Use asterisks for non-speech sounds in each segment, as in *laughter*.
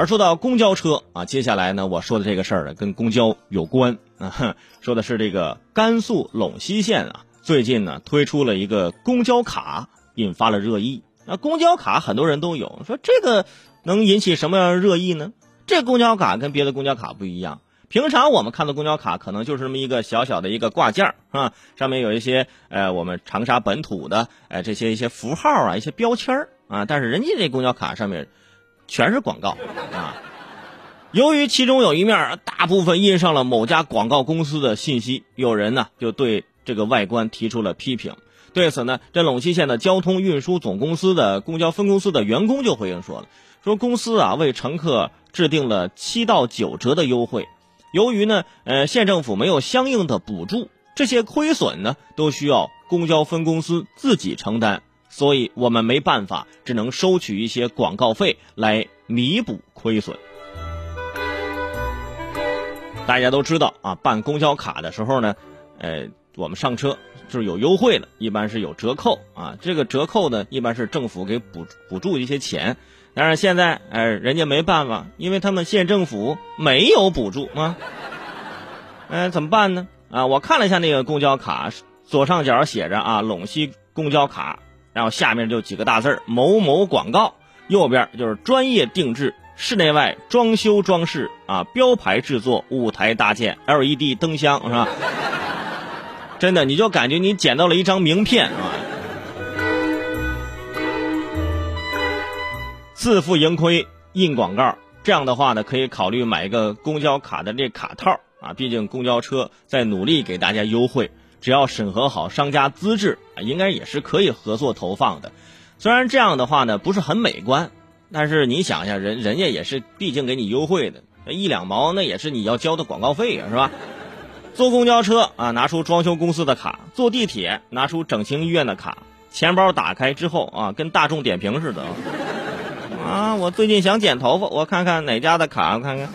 而说到公交车啊，接下来呢，我说的这个事儿呢，跟公交有关啊，*laughs* 说的是这个甘肃陇西县啊，最近呢推出了一个公交卡，引发了热议。那公交卡很多人都有，说这个能引起什么样热议呢？这公交卡跟别的公交卡不一样。平常我们看到公交卡可能就是这么一个小小的一个挂件儿啊，上面有一些呃我们长沙本土的呃这些一些符号啊，一些标签儿啊，但是人家这公交卡上面全是广告啊。由于其中有一面大部分印上了某家广告公司的信息，有人呢就对这个外观提出了批评。对此呢，这陇西县的交通运输总公司的公交分公司的员工就回应说了，说公司啊为乘客制定了七到九折的优惠。由于呢，呃，县政府没有相应的补助，这些亏损呢都需要公交分公司自己承担，所以我们没办法，只能收取一些广告费来弥补亏损。大家都知道啊，办公交卡的时候呢，呃，我们上车就是有优惠的，一般是有折扣啊。这个折扣呢，一般是政府给补补助一些钱。但是现在，哎，人家没办法，因为他们县政府没有补助啊。嗯，怎么办呢？啊，我看了一下那个公交卡，左上角写着啊，陇西公交卡，然后下面就几个大字儿某某广告，右边就是专业定制室内外装修装饰啊，标牌制作，舞台搭建，LED 灯箱是吧？真的，你就感觉你捡到了一张名片啊。自负盈亏印广告，这样的话呢，可以考虑买一个公交卡的这卡套啊。毕竟公交车在努力给大家优惠，只要审核好商家资质，应该也是可以合作投放的。虽然这样的话呢不是很美观，但是你想想，人人家也是毕竟给你优惠的，一两毛那也是你要交的广告费啊，是吧？坐公交车啊，拿出装修公司的卡；坐地铁拿出整形医院的卡。钱包打开之后啊，跟大众点评似的。啊，我最近想剪头发，我看看哪家的卡，我看看。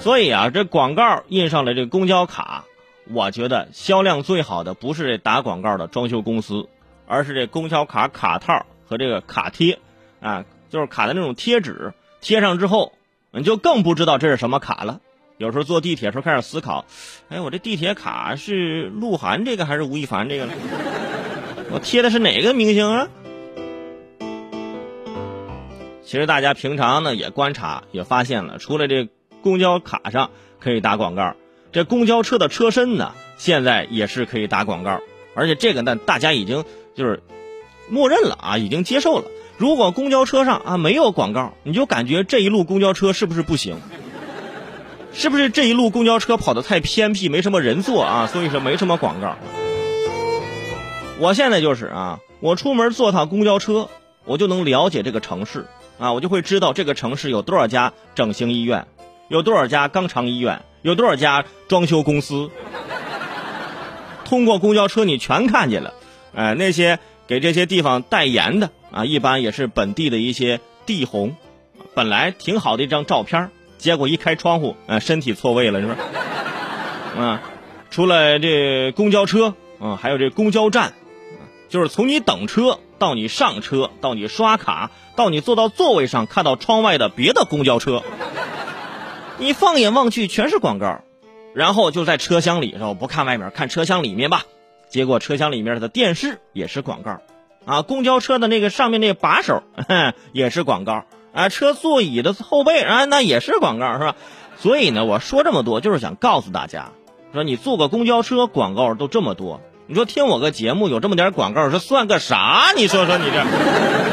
所以啊，这广告印上了这公交卡，我觉得销量最好的不是这打广告的装修公司，而是这公交卡卡套和这个卡贴，啊，就是卡的那种贴纸，贴上之后，你就更不知道这是什么卡了。有时候坐地铁时候开始思考，哎，我这地铁卡是鹿晗这个还是吴亦凡这个？*laughs* 我贴的是哪个明星啊？其实大家平常呢也观察也发现了，除了这公交卡上可以打广告，这公交车的车身呢现在也是可以打广告，而且这个呢大家已经就是默认了啊，已经接受了。如果公交车上啊没有广告，你就感觉这一路公交车是不是不行？是不是这一路公交车跑得太偏僻，没什么人坐啊？所以说没什么广告。我现在就是啊，我出门坐趟公交车，我就能了解这个城市。啊，我就会知道这个城市有多少家整形医院，有多少家肛肠医院，有多少家装修公司。通过公交车你全看见了，哎，那些给这些地方代言的啊，一般也是本地的一些地红，本来挺好的一张照片，结果一开窗户，呃，身体错位了，是不是？*laughs* 啊，除了这公交车，啊，还有这公交站，就是从你等车。到你上车，到你刷卡，到你坐到座位上，看到窗外的别的公交车，你放眼望去全是广告，然后就在车厢里，头不看外面，看车厢里面吧。结果车厢里面的电视也是广告，啊，公交车的那个上面那把手 *laughs* 也是广告，啊，车座椅的后背啊那也是广告，是吧？所以呢，我说这么多就是想告诉大家，说你坐个公交车广告都这么多。你说听我个节目有这么点广告，这算个啥？你说说你这。